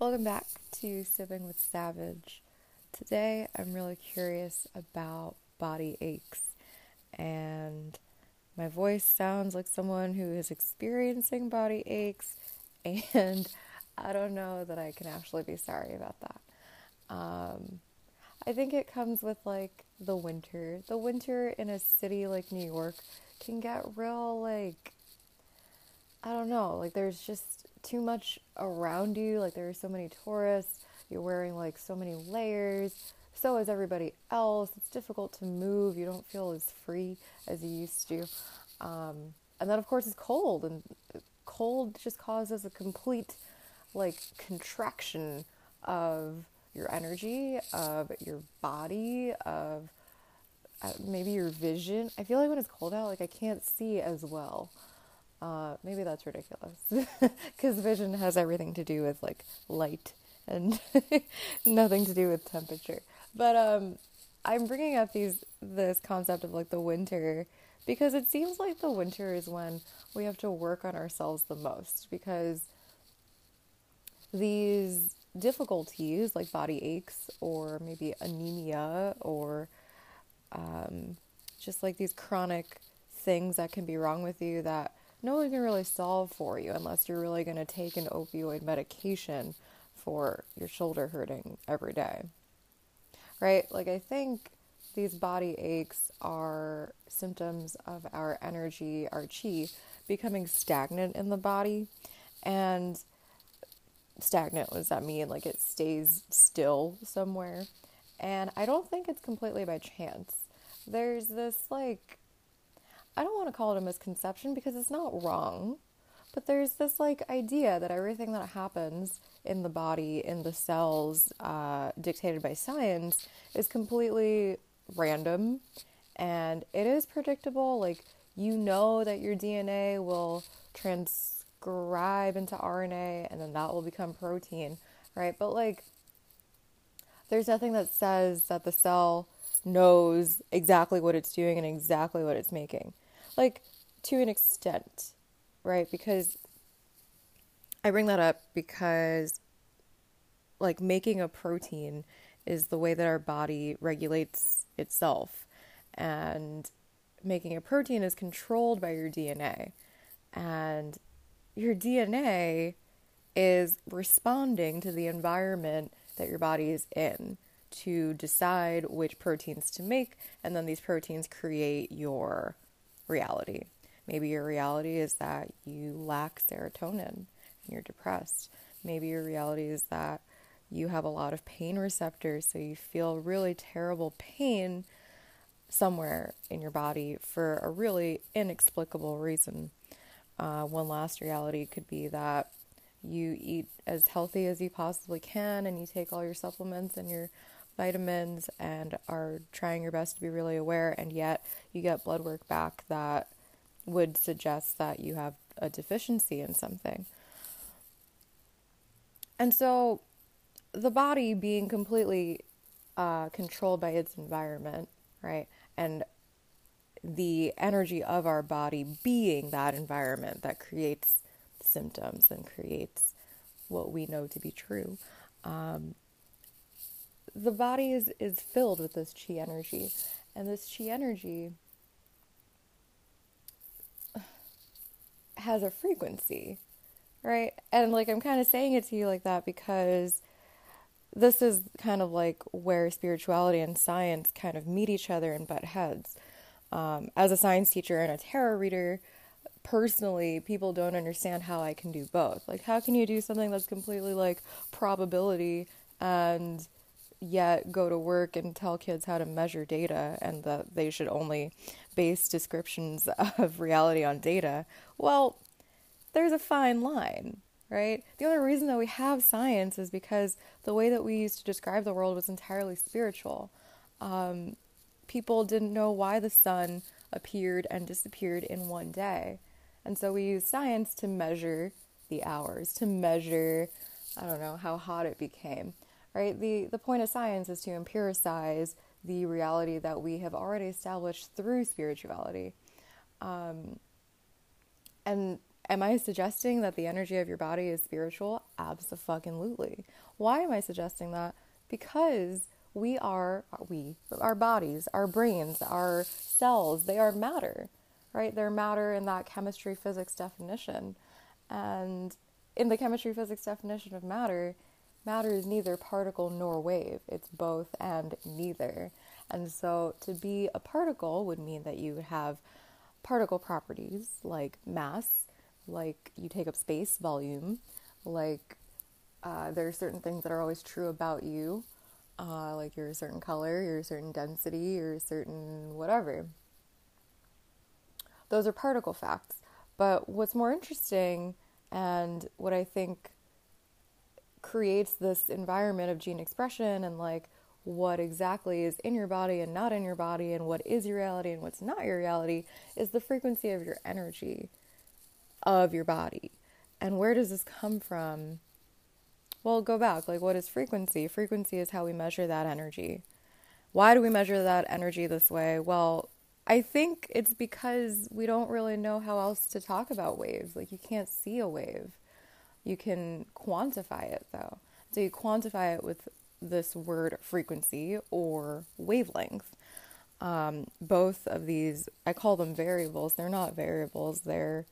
Welcome back to Sipping with Savage. Today I'm really curious about body aches, and my voice sounds like someone who is experiencing body aches, and I don't know that I can actually be sorry about that. Um, I think it comes with like the winter. The winter in a city like New York can get real like I don't know, like there's just too much around you. Like there are so many tourists. You're wearing like so many layers. So is everybody else. It's difficult to move. You don't feel as free as you used to. Um, and then of course it's cold, and cold just causes a complete like contraction of your energy, of your body, of uh, maybe your vision. I feel like when it's cold out, like I can't see as well. Uh, maybe that's ridiculous because vision has everything to do with like light and nothing to do with temperature. But um, I'm bringing up these this concept of like the winter because it seems like the winter is when we have to work on ourselves the most because these difficulties like body aches or maybe anemia or um, just like these chronic things that can be wrong with you that no one can really solve for you unless you're really going to take an opioid medication for your shoulder hurting every day. Right? Like, I think these body aches are symptoms of our energy, our chi, becoming stagnant in the body. And stagnant, what does that mean? Like, it stays still somewhere. And I don't think it's completely by chance. There's this, like, I don't want to call it a misconception because it's not wrong, but there's this like idea that everything that happens in the body, in the cells, uh, dictated by science, is completely random and it is predictable. Like, you know that your DNA will transcribe into RNA and then that will become protein, right? But like, there's nothing that says that the cell knows exactly what it's doing and exactly what it's making like to an extent, right? Because I bring that up because like making a protein is the way that our body regulates itself and making a protein is controlled by your DNA and your DNA is responding to the environment that your body is in to decide which proteins to make and then these proteins create your reality. Maybe your reality is that you lack serotonin and you're depressed. Maybe your reality is that you have a lot of pain receptors, so you feel really terrible pain somewhere in your body for a really inexplicable reason. Uh, one last reality could be that you eat as healthy as you possibly can and you take all your supplements and your vitamins and are trying your best to be really aware, and yet you get blood work back that would suggest that you have a deficiency in something. And so the body being completely uh, controlled by its environment, right? And the energy of our body being that environment that creates symptoms and creates what we know to be true. Um, the body is, is filled with this chi energy. And this chi energy has a frequency, right? And like I'm kind of saying it to you like that because this is kind of like where spirituality and science kind of meet each other and butt heads. Um, as a science teacher and a tarot reader, personally, people don't understand how I can do both. Like, how can you do something that's completely like probability and yet go to work and tell kids how to measure data and that they should only base descriptions of reality on data, well, there's a fine line, right? The only reason that we have science is because the way that we used to describe the world was entirely spiritual. Um, people didn't know why the sun appeared and disappeared in one day. And so we use science to measure the hours, to measure, I don't know, how hot it became right? The, the point of science is to empiricize the reality that we have already established through spirituality. Um, and am I suggesting that the energy of your body is spiritual? Absolutely. Why am I suggesting that? Because we are, we, our bodies, our brains, our cells, they are matter, right? They're matter in that chemistry physics definition. And in the chemistry physics definition of matter, matter is neither particle nor wave. It's both and neither. And so to be a particle would mean that you have particle properties like mass, like you take up space, volume, like uh, there are certain things that are always true about you, uh, like you're a certain color, you're a certain density, you're a certain whatever. Those are particle facts. But what's more interesting and what I think creates this environment of gene expression and like what exactly is in your body and not in your body and what is your reality and what's not your reality is the frequency of your energy of your body. And where does this come from? Well, go back. Like, what is frequency? Frequency is how we measure that energy. Why do we measure that energy this way? Well, I think it's because we don't really know how else to talk about waves. Like, you can't see a wave. You can quantify it, though. So, you quantify it with this word frequency or wavelength. Um, both of these, I call them variables. They're not variables, they're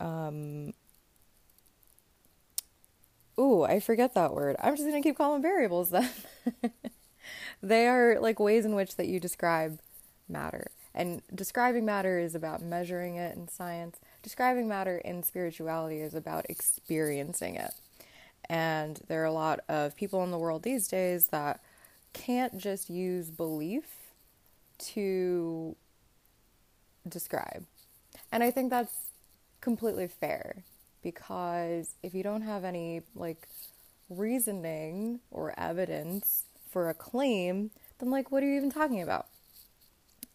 um, ooh, I forget that word. I'm just to keep calling variables then. they are like ways in which that you describe matter. And describing matter is about measuring it in science. Describing matter in spirituality is about experiencing it. And there are a lot of people in the world these days that can't just use belief to describe. And I think that's completely fair because if you don't have any like reasoning or evidence for a claim, then like what are you even talking about?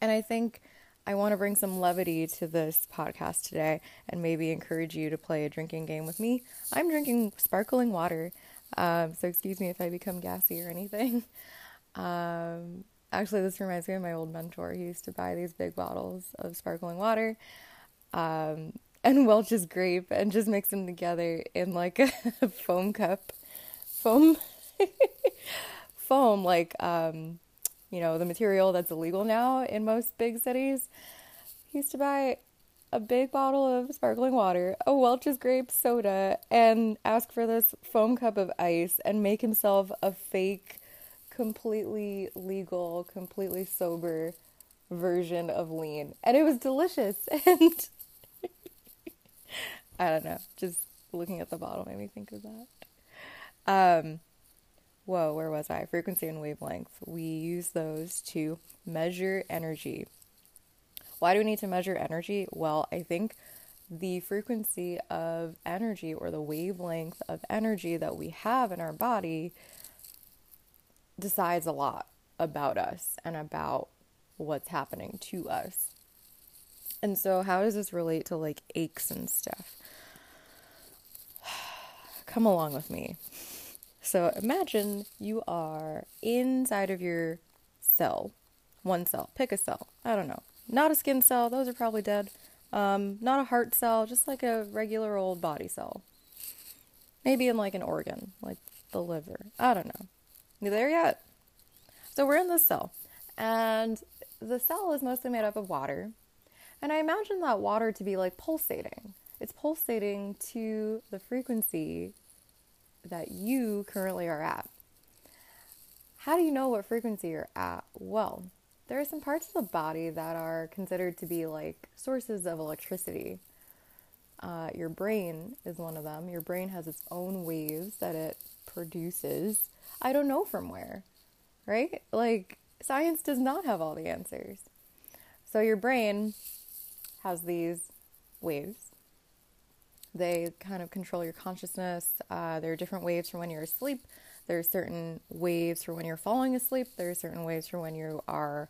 And I think I want to bring some levity to this podcast today and maybe encourage you to play a drinking game with me. I'm drinking sparkling water, um, so excuse me if I become gassy or anything. Um, actually, this reminds me of my old mentor. He used to buy these big bottles of sparkling water. Um, and Welch's grape and just mix them together in like a foam cup. Foam foam like um you know, the material that's illegal now in most big cities. He used to buy a big bottle of sparkling water, a Welch's grape soda, and ask for this foam cup of ice and make himself a fake, completely legal, completely sober version of lean. And it was delicious. And I don't know. Just looking at the bottle made me think of that. Um, whoa, where was I? Frequency and wavelength. We use those to measure energy. Why do we need to measure energy? Well, I think the frequency of energy or the wavelength of energy that we have in our body decides a lot about us and about what's happening to us. And so, how does this relate to like aches and stuff? come along with me. So imagine you are inside of your cell, one cell, pick a cell. I don't know. Not a skin cell, those are probably dead. Um, not a heart cell, just like a regular old body cell. Maybe in like an organ, like the liver. I don't know. You there yet? So we're in this cell, and the cell is mostly made up of water. And I imagine that water to be like pulsating. It's pulsating to the frequency that you currently are at. How do you know what frequency you're at? Well, there are some parts of the body that are considered to be like sources of electricity. Uh, your brain is one of them. Your brain has its own waves that it produces. I don't know from where, right? Like, science does not have all the answers. So, your brain has these waves they kind of control your consciousness. Uh, there are different waves for when you're asleep. There are certain waves for when you're falling asleep. There are certain waves for when you are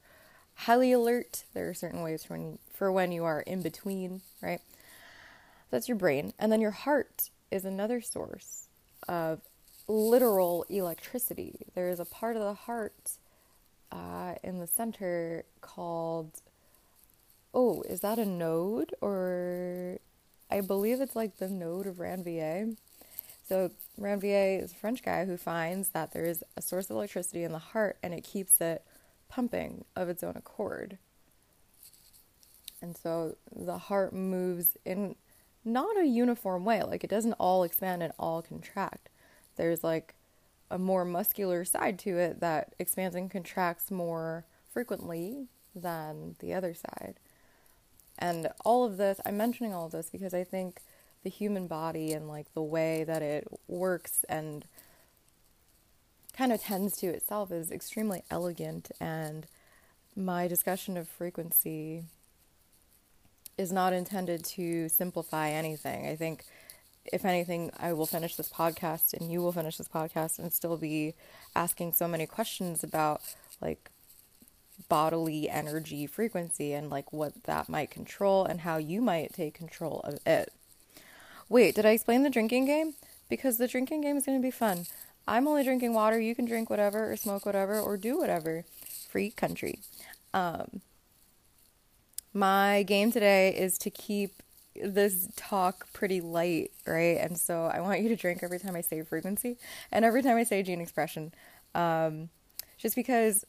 highly alert. There are certain waves for when, for when you are in between, right? That's your brain. And then your heart is another source of literal electricity. There is a part of the heart uh, in the center called, oh, is that a node or I believe it's like the node of Ranvier. So Ranvier is a French guy who finds that there is a source of electricity in the heart and it keeps it pumping of its own accord. And so the heart moves in not a uniform way, like it doesn't all expand and all contract. There's like a more muscular side to it that expands and contracts more frequently than the other side. And all of this, I'm mentioning all of this because I think the human body and like the way that it works and kind of tends to itself is extremely elegant and my discussion of frequency is not intended to simplify anything. I think if anything, I will finish this podcast and you will finish this podcast and still be asking so many questions about like bodily energy frequency and like what that might control and how you might take control of it. Wait, did I explain the drinking game? Because the drinking game is going to be fun. I'm only drinking water. You can drink whatever or smoke whatever or do whatever. Free country. Um, my game today is to keep this talk pretty light, right? And so I want you to drink every time I say frequency and every time I say gene expression. Um, just because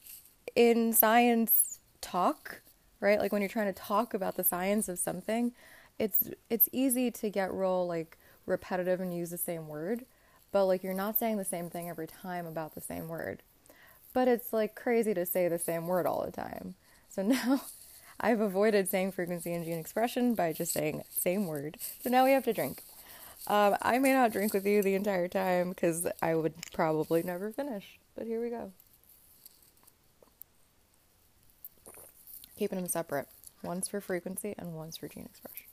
in science talk, right? Like when you're trying to talk about the science of something, it's it's easy to get real like repetitive and use the same word, but like you're not saying the same thing every time about the same word. But it's like crazy to say the same word all the time. So now I've avoided saying frequency and gene expression by just saying same word. So now we have to drink. Um, I may not drink with you the entire time because I would probably never finish. But here we go. Keeping them separate. One's for frequency and one's for gene expression.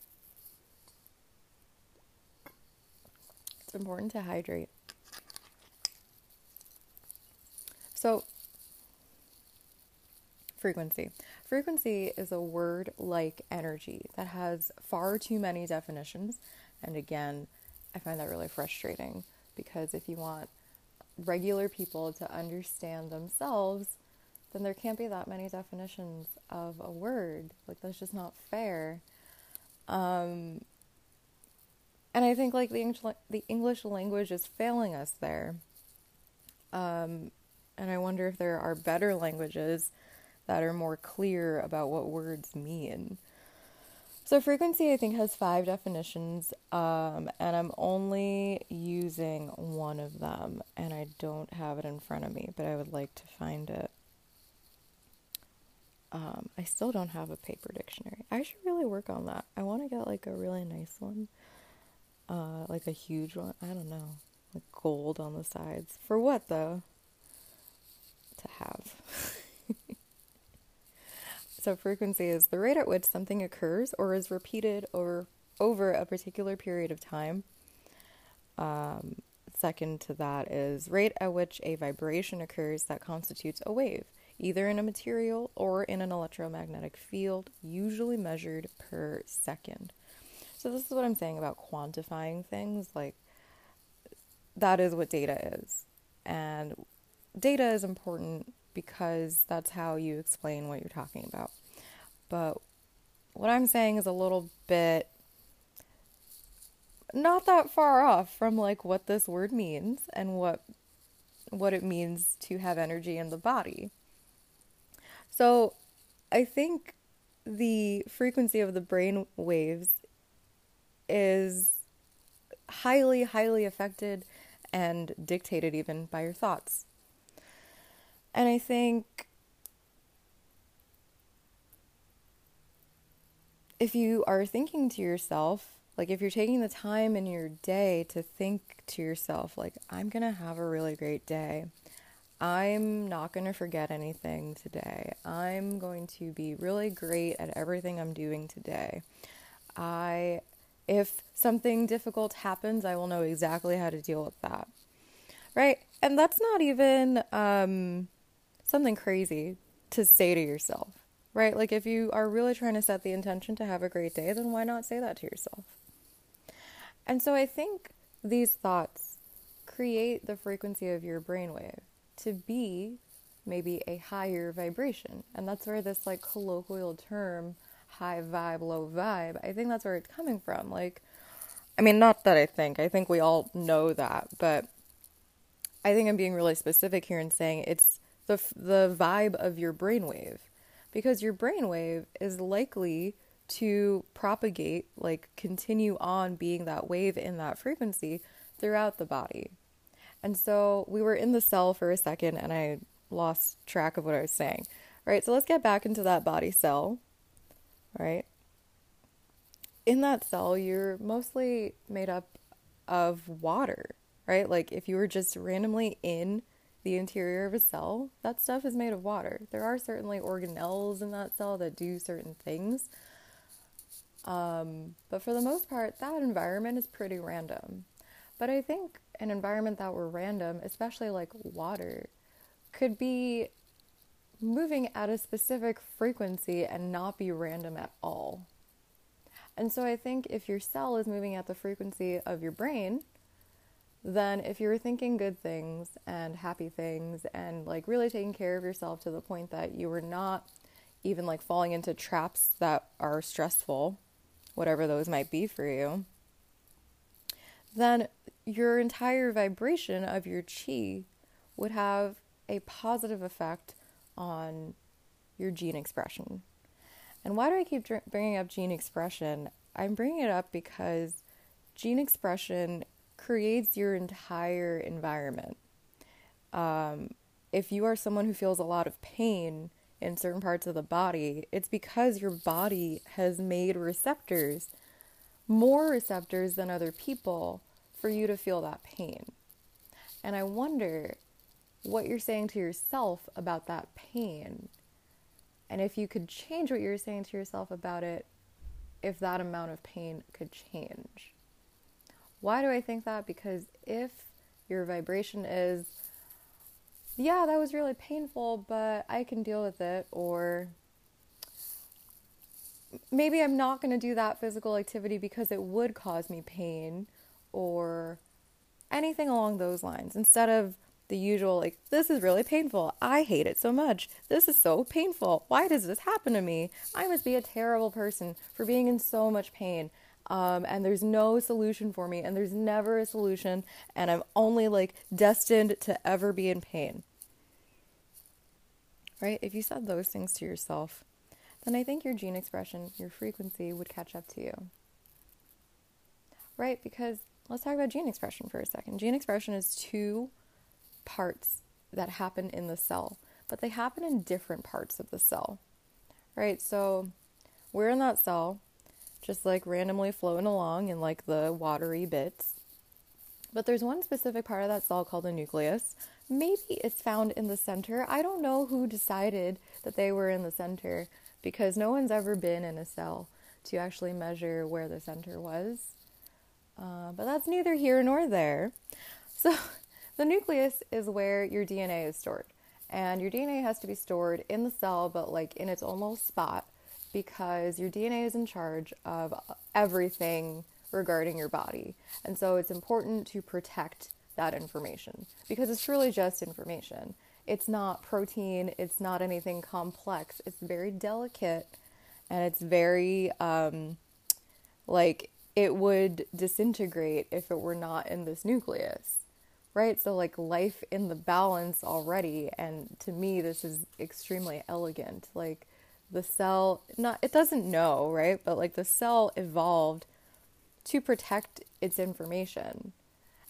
It's important to hydrate. So, frequency. Frequency is a word like energy that has far too many definitions. And again, I find that really frustrating because if you want regular people to understand themselves, then there can't be that many definitions of a word. Like, that's just not fair. Um, and I think like the English, the English language is failing us there. Um, and I wonder if there are better languages that are more clear about what words mean. So, frequency, I think, has five definitions, um, and I'm only using one of them, and I don't have it in front of me, but I would like to find it. Um, I still don't have a paper dictionary. I should really work on that. I want to get like a really nice one uh, like a huge one. I don't know, like gold on the sides. For what though? To have. so frequency is the rate at which something occurs or is repeated over over a particular period of time. Um, second to that is rate at which a vibration occurs that constitutes a wave, either in a material or in an electromagnetic field, usually measured per second. So, this is what I'm saying about quantifying things. Like, that is what data is. And data is important because that's how you explain what you're talking about. But what I'm saying is a little bit not that far off from like what this word means and what what it means to have energy in the body. So, I think the frequency of the brain waves is highly, highly affected and dictated even by your thoughts. And I think if you are thinking to yourself, like if you're taking the time in your day to think to yourself, like, I'm going to have a really great day. I'm not going to forget anything today. I'm going to be really great at everything I'm doing today. I if something difficult happens, I will know exactly how to deal with that. Right? And that's not even um, something crazy to say to yourself, right? Like, if you are really trying to set the intention to have a great day, then why not say that to yourself? And so I think these thoughts create the frequency of your brainwave to be maybe a higher vibration. And that's where this like colloquial term high vibe, low vibe. I think that's where it's coming from. Like, I mean, not that I think, I think we all know that, but I think I'm being really specific here in saying it's the, the vibe of your brainwave because your brainwave is likely to propagate, like continue on being that wave in that frequency throughout the body. And so we were in the cell for a second and I lost track of what I was saying. All right, so let's get back into that body cell. Right? In that cell, you're mostly made up of water, right? Like if you were just randomly in the interior of a cell, that stuff is made of water. There are certainly organelles in that cell that do certain things. Um, but for the most part, that environment is pretty random. But I think an environment that were random, especially like water, could be moving at a specific frequency and not be random at all. And so I think if your cell is moving at the frequency of your brain, then if you're thinking good things and happy things and like really taking care of yourself to the point that you are not even like falling into traps that are stressful, whatever those might be for you, then your entire vibration of your chi would have a positive effect on your gene expression. And why do I keep bringing up gene expression? I'm bringing it up because gene expression creates your entire environment. Um, if you are someone who feels a lot of pain in certain parts of the body, it's because your body has made receptors, more receptors than other people, for you to feel that pain. And I wonder what you're saying to yourself about that pain. And if you could change what you're saying to yourself about it, if that amount of pain could change. Why do I think that? Because if your vibration is, yeah, that was really painful, but I can deal with it, or maybe I'm not going to do that physical activity because it would cause me pain, or anything along those lines, instead of the usual, like, this is really painful. I hate it so much. This is so painful. Why does this happen to me? I must be a terrible person for being in so much pain. Um, and there's no solution for me, and there's never a solution, and I'm only like destined to ever be in pain. Right? If you said those things to yourself, then I think your gene expression, your frequency would catch up to you. Right? Because let's talk about gene expression for a second. Gene expression is two parts that happen in the cell, but they happen in different parts of the cell, right? So we're in that cell, just like randomly flowing along in like the watery bits. But there's one specific part of that cell called the nucleus. Maybe it's found in the center. I don't know who decided that they were in the center because no one's ever been in a cell to actually measure where the center was. Uh, but that's neither here nor there. So the nucleus is where your DNA is stored. And your DNA has to be stored in the cell, but like in its own little spot, because your DNA is in charge of everything regarding your body. And so it's important to protect that information because it's truly just information. It's not protein, it's not anything complex. It's very delicate and it's very, um, like, it would disintegrate if it were not in this nucleus right? So, like, life in the balance already. And to me, this is extremely elegant. Like, the cell, not, it doesn't know, right? But like, the cell evolved to protect its information.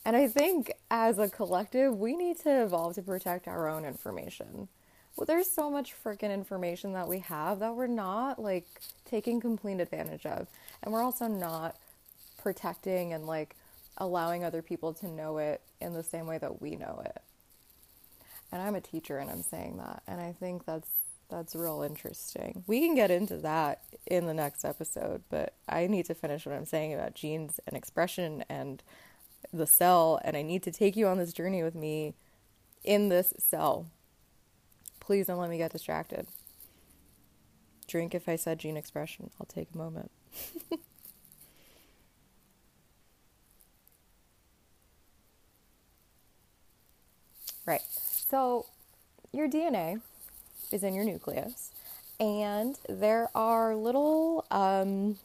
And I think as a collective, we need to evolve to protect our own information. Well, there's so much freaking information that we have that we're not like taking complete advantage of. And we're also not protecting and like allowing other people to know it in the same way that we know it. And I'm a teacher and I'm saying that. And I think that's that's real interesting. We can get into that in the next episode, but I need to finish what I'm saying about genes and expression and the cell and I need to take you on this journey with me in this cell. Please don't let me get distracted. Drink if I said gene expression. I'll take a moment. Right. So your DNA is in your nucleus, and there are little um,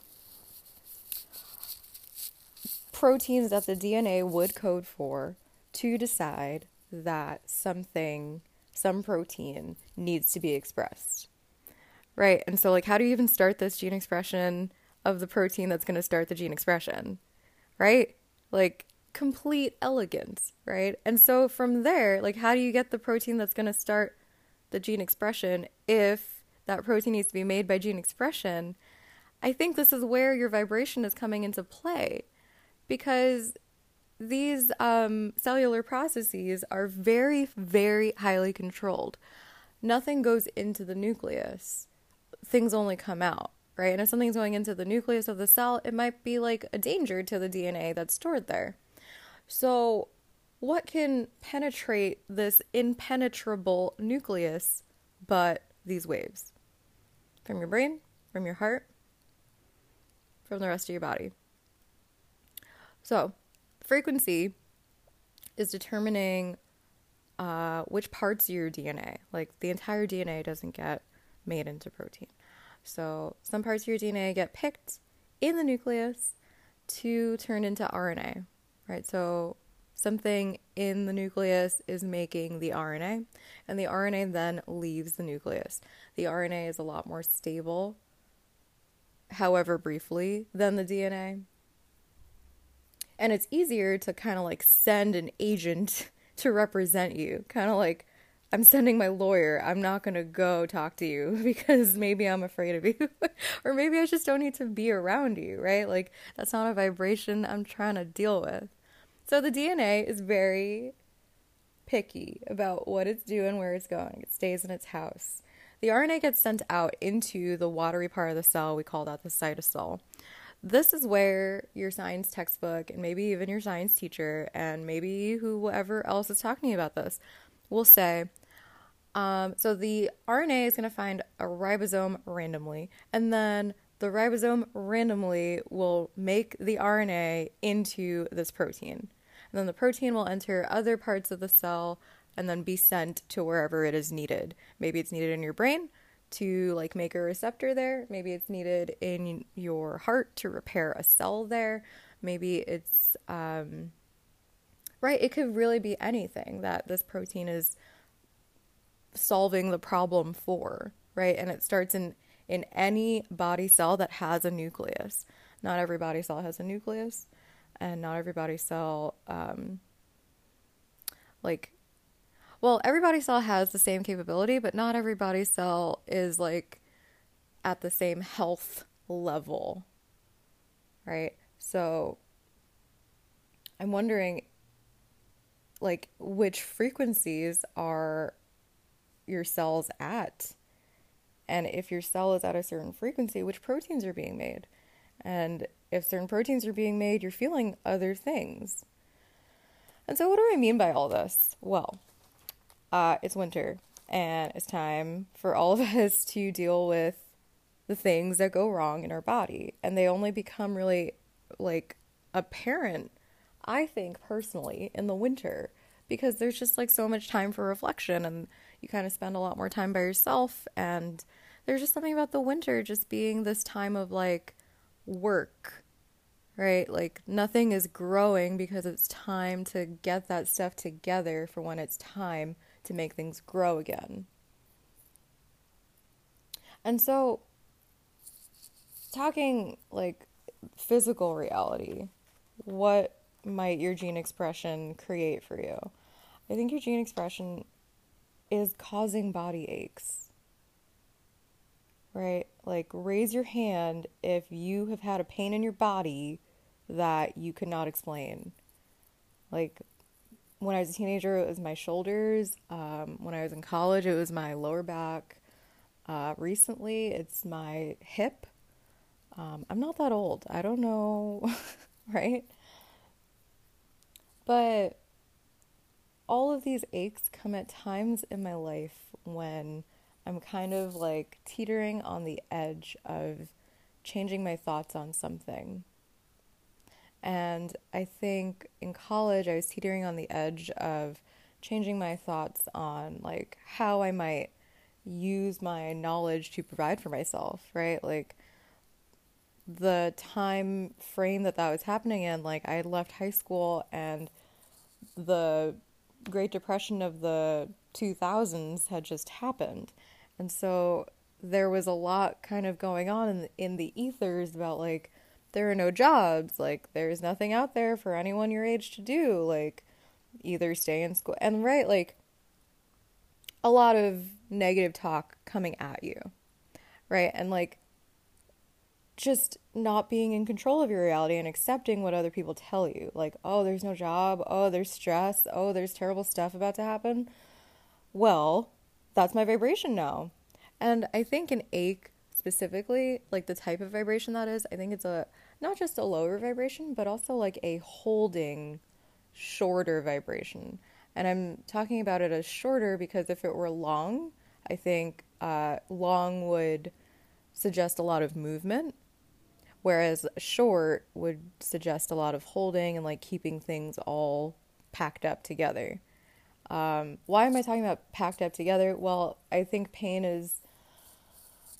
proteins that the DNA would code for to decide that something, some protein needs to be expressed. Right? And so, like, how do you even start this gene expression of the protein that's going to start the gene expression? Right? Like, complete elegance, right? And so from there, like, how do you get the protein that's going to start the gene expression if that protein needs to be made by gene expression? I think this is where your vibration is coming into play because these um, cellular processes are very, very highly controlled. Nothing goes into the nucleus, things only come out, right? And if something's going into the nucleus of the cell, it might be like a danger to the DNA that's stored there. So, what can penetrate this impenetrable nucleus but these waves? From your brain, from your heart, from the rest of your body. So, frequency is determining uh, which parts of your DNA, like the entire DNA doesn't get made into protein. So, some parts of your DNA get picked in the nucleus to turn into RNA, right? So, something in the nucleus is making the RNA, and the RNA then leaves the nucleus. The RNA is a lot more stable however briefly, than the DNA. And it's easier to kind of like send an agent to represent you. Kind of like, I'm sending my lawyer. I'm not going to go talk to you because maybe I'm afraid of you. or maybe I just don't need to be around you, right? Like, that's not a vibration I'm trying to deal with. So the DNA is very picky about what it's doing, where it's going. It stays in its house. The RNA gets sent out into the watery part of the cell. We call that the cytosol. This is where your science textbook and maybe even your science teacher and maybe whoever else is talking about this will say, um, so the RNA is going to find a ribosome randomly, and then the ribosome randomly will make the RNA into this protein. Then the protein will enter other parts of the cell and then be sent to wherever it is needed. Maybe it's needed in your brain to like make a receptor there. Maybe it's needed in your heart to repair a cell there. Maybe it's um, right. It could really be anything that this protein is solving the problem for, right? And it starts in in any body cell that has a nucleus. Not every body cell has a nucleus, and not every body cell um, like well, every body cell has the same capability, but not every body cell is like at the same health level. Right? So I'm wondering like which frequencies are your cells at? And if your cell is at a certain frequency, which proteins are being made? And if certain proteins are being made, you're feeling other things. And so, what do I mean by all this? Well, uh, it's winter and it's time for all of us to deal with the things that go wrong in our body. And they only become really like apparent, I think personally, in the winter because there's just like so much time for reflection and you kind of spend a lot more time by yourself. And there's just something about the winter just being this time of like work right? Like nothing is growing because it's time to get that stuff together for when it's time to make things grow again. And so, talking like physical reality, what might your gene expression create for you? I think your gene expression is causing body aches. Right? Like, raise your hand if you have had a pain in your body that you could not explain. Like, when I was a teenager, it was my shoulders. Um, when I was in college, it was my lower back. Uh, recently, it's my hip. Um, I'm not that old. I don't know, right? But all of these aches come at times in my life when I'm kind of like teetering on the edge of changing my thoughts on something. And I think in college, I was teetering on the edge of changing my thoughts on like how I might use my knowledge to provide for myself, right? Like the time frame that that was happening in, like I had left high school and the Great Depression of the 2000s had just happened. And so there was a lot kind of going on in the, in the ethers about like there are no jobs, like there's nothing out there for anyone your age to do, like either stay in school and right like a lot of negative talk coming at you. Right? And like just not being in control of your reality and accepting what other people tell you. Like, oh, there's no job. Oh, there's stress. Oh, there's terrible stuff about to happen. Well, that's my vibration now. And I think an ache specifically, like the type of vibration that is, I think it's a not just a lower vibration, but also like a holding shorter vibration. And I'm talking about it as shorter because if it were long, I think uh, long would suggest a lot of movement, whereas short would suggest a lot of holding and like keeping things all packed up together. Um, why am I talking about packed up together? Well, I think pain is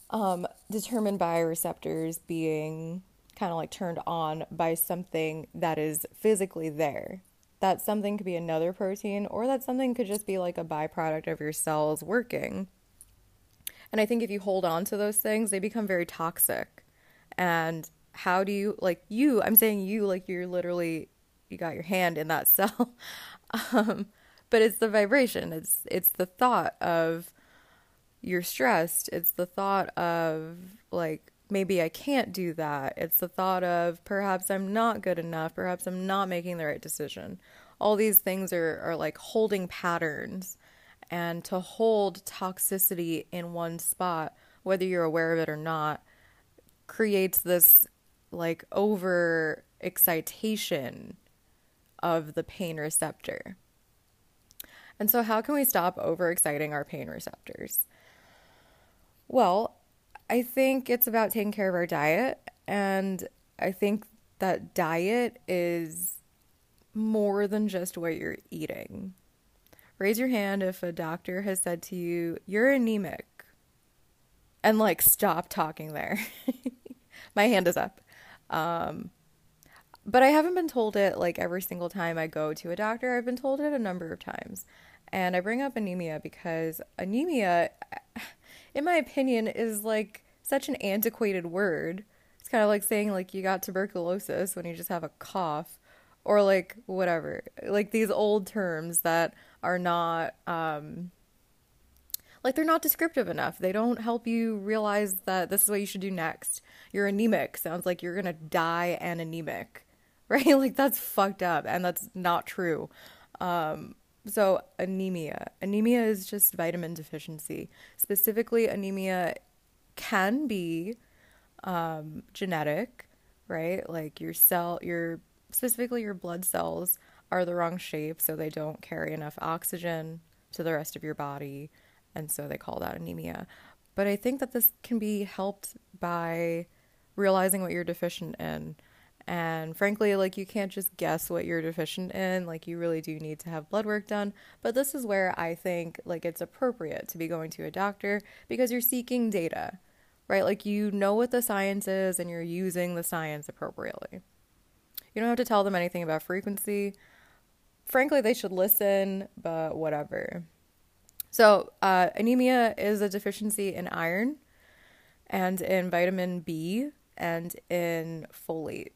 um, determined by receptors being kind of like turned on by something that is physically there. That something could be another protein, or that something could just be like a byproduct of your cells working. And I think if you hold on to those things, they become very toxic. And how do you, like you, I'm saying you, like you're literally, you got your hand in that cell. um, but it's the vibration, it's, it's the thought of, you're stressed. It's the thought of like maybe I can't do that. It's the thought of perhaps I'm not good enough, perhaps I'm not making the right decision. All these things are, are like holding patterns. And to hold toxicity in one spot, whether you're aware of it or not, creates this like over excitation of the pain receptor. And so, how can we stop overexciting our pain receptors? Well, I think it's about taking care of our diet. And I think that diet is more than just what you're eating. Raise your hand if a doctor has said to you, you're anemic. And like, stop talking there. My hand is up. Um, but I haven't been told it like every single time I go to a doctor. I've been told it a number of times. And I bring up anemia because anemia in my opinion, is like such an antiquated word. It's kind of like saying like you got tuberculosis when you just have a cough or like whatever. Like these old terms that are not um like they're not descriptive enough. They don't help you realize that this is what you should do next. You're anemic sounds like you're going to die and anemic. Right? Like that's fucked up and that's not true. Um so, anemia. Anemia is just vitamin deficiency. Specifically, anemia can be um, genetic, right? Like your cell, your specifically your blood cells are the wrong shape, so they don't carry enough oxygen to the rest of your body, and so they call that anemia. But I think that this can be helped by realizing what you're deficient in and frankly, like you can't just guess what you're deficient in. Like you really do need to have blood work done. But this is where I think like it's appropriate to be going to a doctor because you're seeking data, right? Like you know what the science is and you're using the science appropriately. You don't have to tell them anything about frequency. Frankly, they should listen, but whatever. So, uh, anemia is a deficiency in iron and in vitamin B and in folate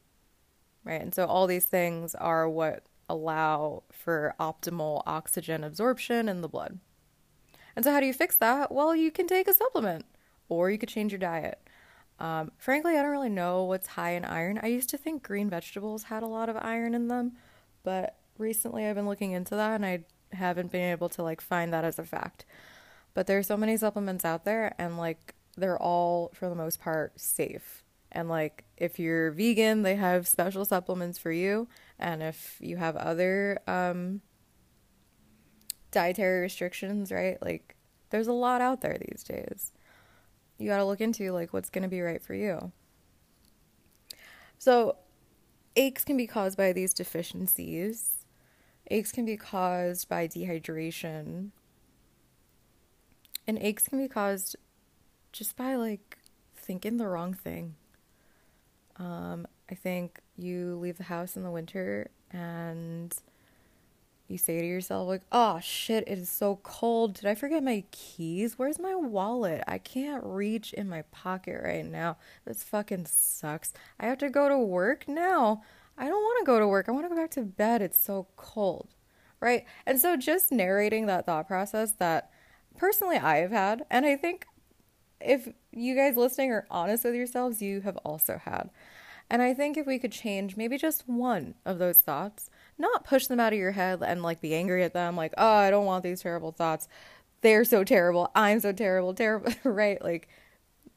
right? And so all these things are what allow for optimal oxygen absorption in the blood. And so, how do you fix that? Well, you can take a supplement or you could change your diet. Um, frankly, I don't really know what's high in iron. I used to think green vegetables had a lot of iron in them, but recently I've been looking into that and I haven't been able to like find that as a fact. But there's so many supplements out there and like they're all for the most part safe. And like if you're vegan, they have special supplements for you. And if you have other um, dietary restrictions, right? Like there's a lot out there these days. You got to look into like what's going to be right for you. So aches can be caused by these deficiencies. Aches can be caused by dehydration. And aches can be caused just by like thinking the wrong thing Um, I think you leave the house in the winter and you say to yourself, like, oh shit, it is so cold. Did I forget my keys? Where's my wallet? I can't reach in my pocket right now. This fucking sucks. I have to go to work now. I don't want to go to work. I want to go back to bed. It's so cold. Right? And so just narrating that thought process that personally I have had, and I think if you guys listening are honest with yourselves, you have also had. And I think if we could change maybe just one of those thoughts, not push them out of your head and like be angry at them, like, oh, I don't want these terrible thoughts. They're so terrible. I'm so terrible, terrible, right? Like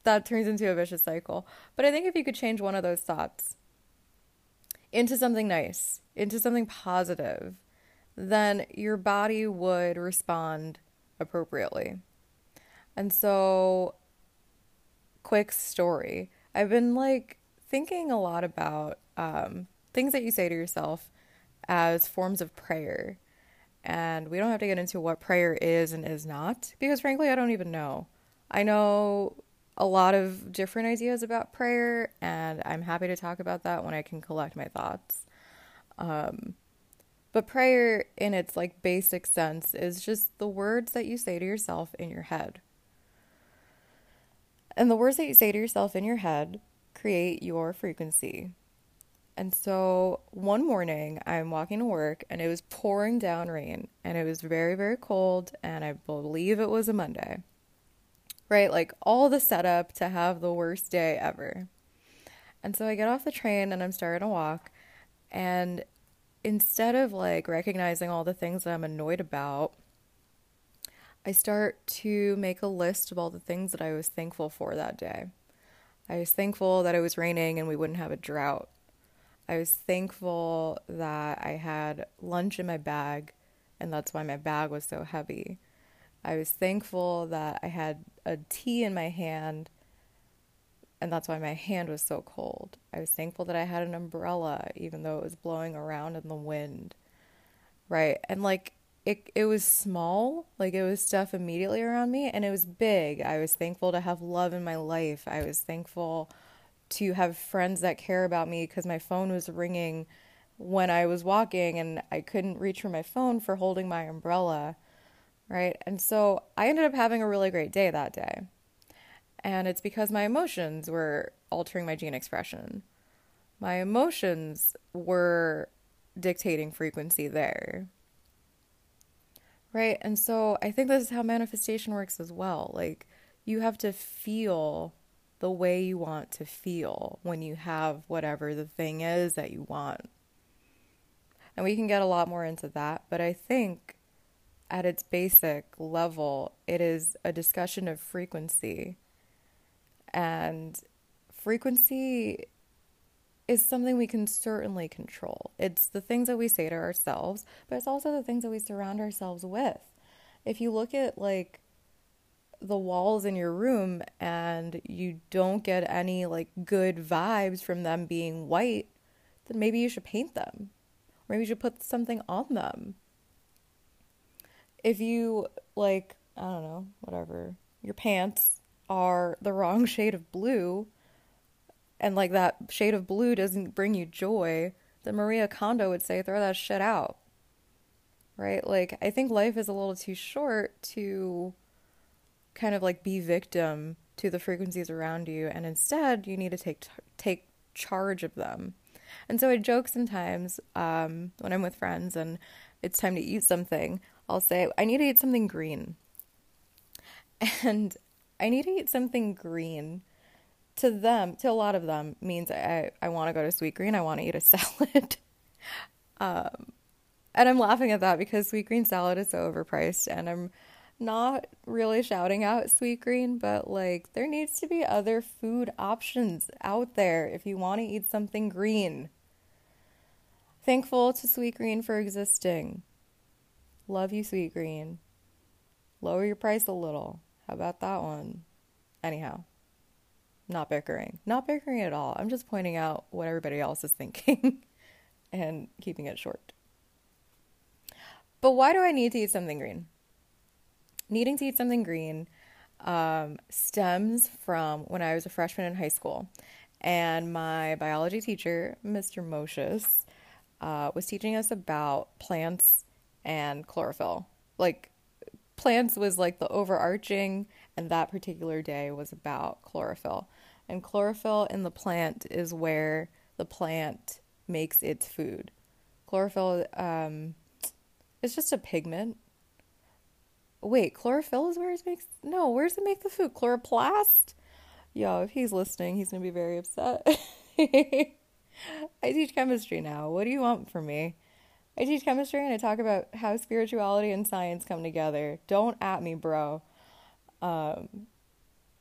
that turns into a vicious cycle. But I think if you could change one of those thoughts into something nice, into something positive, then your body would respond appropriately. And so, quick story. I've been like thinking a lot about um, things that you say to yourself as forms of prayer. And we don't have to get into what prayer is and is not, because frankly, I don't even know. I know a lot of different ideas about prayer, and I'm happy to talk about that when I can collect my thoughts. Um, but prayer, in its like basic sense, is just the words that you say to yourself in your head. And the words that you say to yourself in your head create your frequency. And so one morning I'm walking to work and it was pouring down rain and it was very, very cold. And I believe it was a Monday, right? Like all the setup to have the worst day ever. And so I get off the train and I'm starting to walk. And instead of like recognizing all the things that I'm annoyed about, I start to make a list of all the things that I was thankful for that day. I was thankful that it was raining and we wouldn't have a drought. I was thankful that I had lunch in my bag, and that's why my bag was so heavy. I was thankful that I had a tea in my hand, and that's why my hand was so cold. I was thankful that I had an umbrella, even though it was blowing around in the wind. Right. And like, it, it was small, like it was stuff immediately around me, and it was big. I was thankful to have love in my life. I was thankful to have friends that care about me because my phone was ringing when I was walking and I couldn't reach for my phone for holding my umbrella, right? And so I ended up having a really great day that day. And it's because my emotions were altering my gene expression. My emotions were dictating frequency there. Right? And so I think this is how manifestation works as well. Like, you have to feel the way you want to feel when you have whatever the thing is that you want. And we can get a lot more into that, but I think at its basic level, it is a discussion of frequency. And frequency is something we can certainly control. It's the things that we say to ourselves, but it's also the things that we surround ourselves with. If you look at like the walls in your room and you don't get any like good vibes from them being white, then maybe you should paint them. Or maybe you should put something on them. If you like, I don't know, whatever, your pants are the wrong shade of blue and like that shade of blue doesn't bring you joy, then Marie Kondo would say throw that shit out. Right? Like I think life is a little too short to kind of like be victim to the frequencies around you and instead you need to take take charge of them and so i joke sometimes um, when i'm with friends and it's time to eat something i'll say i need to eat something green and i need to eat something green to them to a lot of them means i, I want to go to Sweetgreen. i want to eat a salad um, and i'm laughing at that because Sweetgreen salad is so overpriced and i'm not really shouting out Sweetgreen, but like there needs to be other food options out there if you want to eat something green. Thankful to Sweetgreen for existing. Love you, Sweetgreen. Lower your price a little. How about that one? Anyhow, not bickering. Not bickering at all. I'm just pointing out what everybody else is thinking and keeping it short. But why do I need to eat something green? needing to eat something green um, stems from when I was a freshman in high school. And my biology teacher, Mr. Moshes, uh, was teaching us about plants and chlorophyll. Like, plants was like the overarching, and that particular day was about chlorophyll. And chlorophyll in the plant is where the plant makes its food. Chlorophyll um, is just a pigment. Wait, chlorophyll is where it makes. No, where does it make the food? Chloroplast? Yo, if he's listening, he's gonna be very upset. I teach chemistry now. What do you want from me? I teach chemistry and I talk about how spirituality and science come together. Don't at me, bro. Um,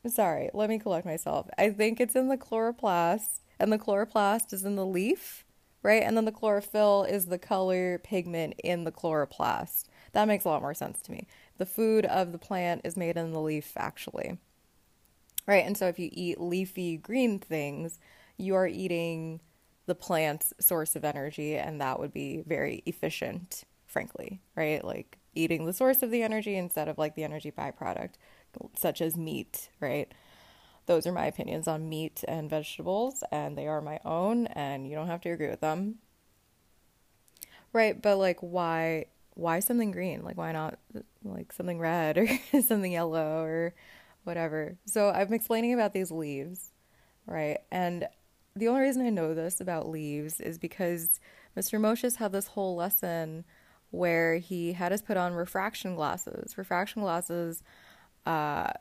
sorry, let me collect myself. I think it's in the chloroplast, and the chloroplast is in the leaf, right? And then the chlorophyll is the color pigment in the chloroplast. That makes a lot more sense to me. The food of the plant is made in the leaf, actually. Right? And so if you eat leafy green things, you are eating the plant's source of energy, and that would be very efficient, frankly, right? Like eating the source of the energy instead of like the energy byproduct, such as meat, right? Those are my opinions on meat and vegetables, and they are my own, and you don't have to agree with them. Right, but like why why something green? Like why not like something red or something yellow or whatever. So I'm explaining about these leaves, right? And the only reason I know this about leaves is because Mr. Moshes had this whole lesson where he had us put on refraction glasses. Refraction glasses, uh,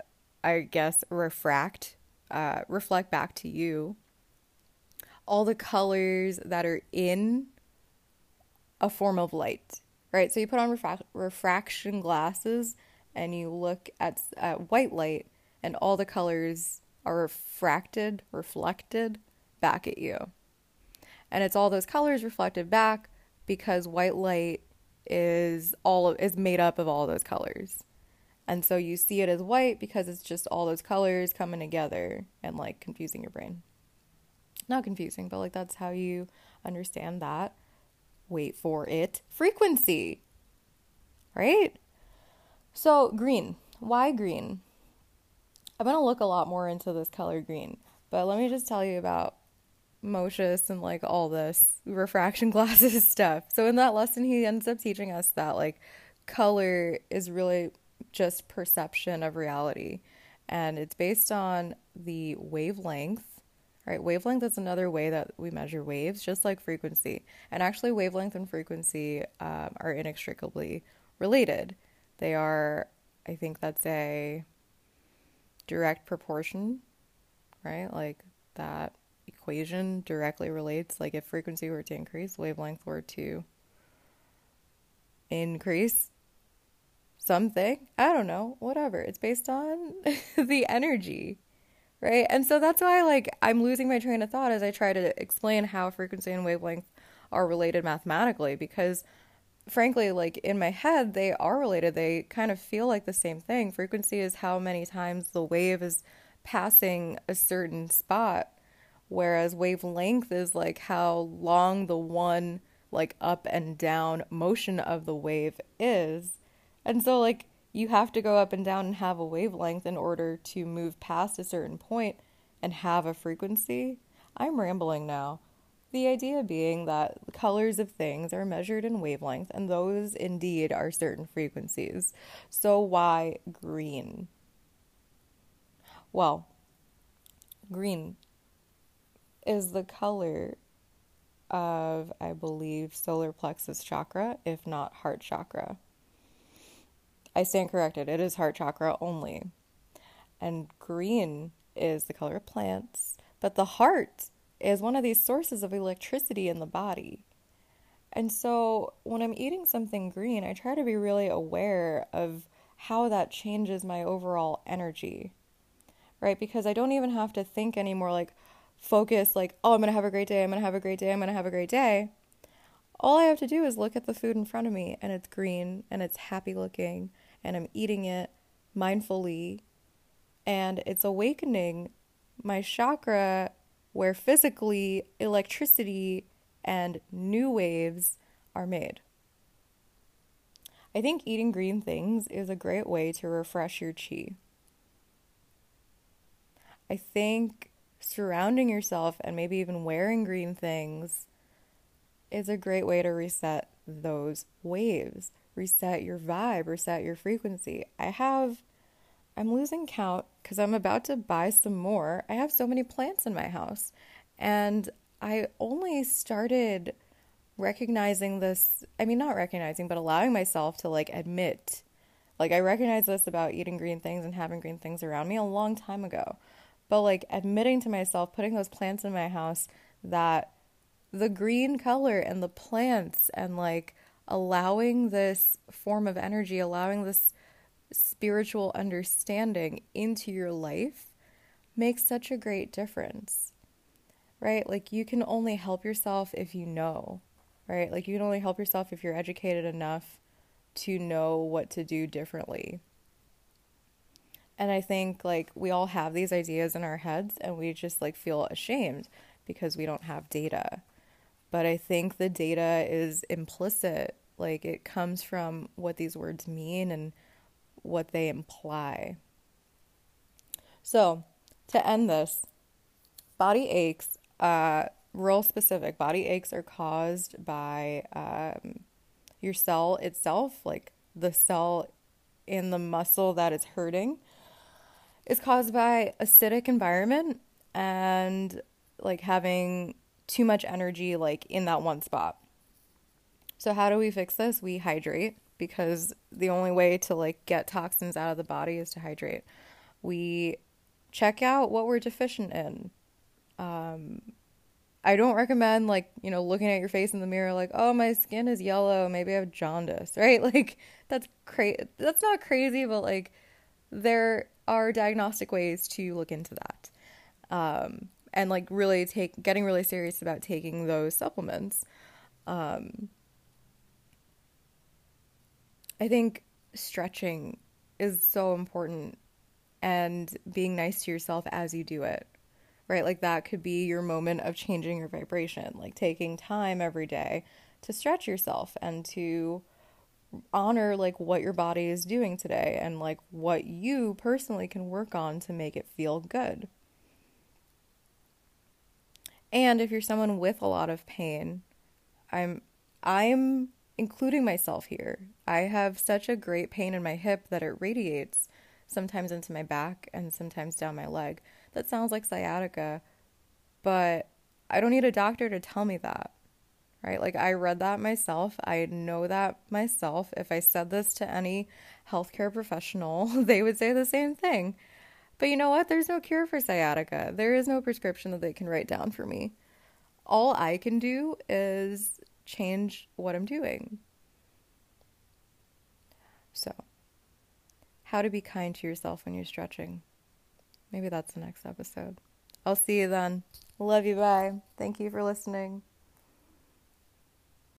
I guess, refract, uh, reflect back to you all the colors that are in a form of light, right? So you put on refra- refraction glasses and you look at, at white light, and all the colors are refracted, reflected back at you. And it's all those colors reflected back because white light is all is made up of all those colors. And so you see it as white because it's just all those colors coming together and like confusing your brain. Not confusing, but like that's how you understand that. Wait for it. Frequency. Right? So, green. Why green? I'm going to look a lot more into this color green, but let me just tell you about Moshes and like all this refraction glasses stuff. So in that lesson he ends up teaching us that like color is really just perception of reality and it's based on the wavelength. Right, wavelength is another way that we measure waves, just like frequency. And actually, wavelength and frequency um, are inextricably related. They are, I think that's a direct proportion, right? Like that equation directly relates. Like if frequency were to increase, wavelength were to increase something. I don't know, whatever. It's based on the energy, right? And so that's why like I'm losing my train of thought as I try to explain how frequency and wavelength are related mathematically because frankly like in my head they are related. They kind of feel like the same thing. Frequency is how many times the wave is passing a certain spot whereas wavelength is like how long the one like up and down motion of the wave is. And so like you have to go up and down and have a wavelength in order to move past a certain point and have a frequency. I'm rambling now. The idea being that the colors of things are measured in wavelength, and those indeed are certain frequencies. So, why green? Well, green is the color of, I believe, solar plexus chakra, if not heart chakra. I stand corrected, it is heart chakra only. And green is the color of plants, but the heart is one of these sources of electricity in the body. And so when I'm eating something green, I try to be really aware of how that changes my overall energy, right? Because I don't even have to think anymore like, focus like, oh, I'm going to have a great day, I'm going to have a great day, I'm going to have a great day. All I have to do is look at the food in front of me and it's green and it's happy looking and I'm eating it mindfully and it's awakening my chakra where physically electricity and new waves are made. I think eating green things is a great way to refresh your chi. I think surrounding yourself and maybe even wearing green things is a great way to reset those waves, reset your vibe, reset your frequency. I have, I'm losing count because I'm about to buy some more. I have so many plants in my house. And I only started recognizing this. I mean, not recognizing, but allowing myself to like admit. Like, I recognize this about eating green things and having green things around me a long time ago. But like admitting to myself, putting those plants in my house that the green color and the plants and like allowing this form of energy, allowing this spiritual understanding into your life makes such a great difference. Right? Like you can only help yourself if you know, right? Like you can only help yourself if you're educated enough to know what to do differently. And I think like we all have these ideas in our heads and we just like feel ashamed because we don't have data but I think the data is implicit. Like it comes from what these words mean and what they imply. So, to end this, body aches, uh, real specific, body aches are caused by um, your cell itself, like the cell in the muscle that is hurting, is caused by acidic environment and like having too much energy like in that one spot. So how do we fix this? We hydrate because the only way to like get toxins out of the body is to hydrate. We check out what we're deficient in. Um, I don't recommend like, you know, looking at your face in the mirror like, "Oh, my skin is yellow, maybe I have jaundice." Right? Like that's crazy. That's not crazy, but like there are diagnostic ways to look into that. Um, and like really take getting really serious about taking those supplements. Um, I think stretching is so important and being nice to yourself as you do it. Right? Like that could be your moment of changing your vibration, like taking time every day to stretch yourself and to honor like what your body is doing today and like what you personally can work on to make it feel good. And if you're someone with a lot of pain, I'm I'm including myself here. I have such a great pain in my hip that it radiates sometimes into my back and sometimes down my leg. That sounds like sciatica, but I don't need a doctor to tell me that. Right? Like I read that myself. I know that myself. If I said this to any healthcare professional, they would say the same thing. But you know what? There's no cure for sciatica. There is no prescription that they can write down for me. All I can do is change what I'm doing. So, how to be kind to yourself when you're stretching. Maybe that's the next episode. I'll see you then. Love you. Bye. Thank you for listening.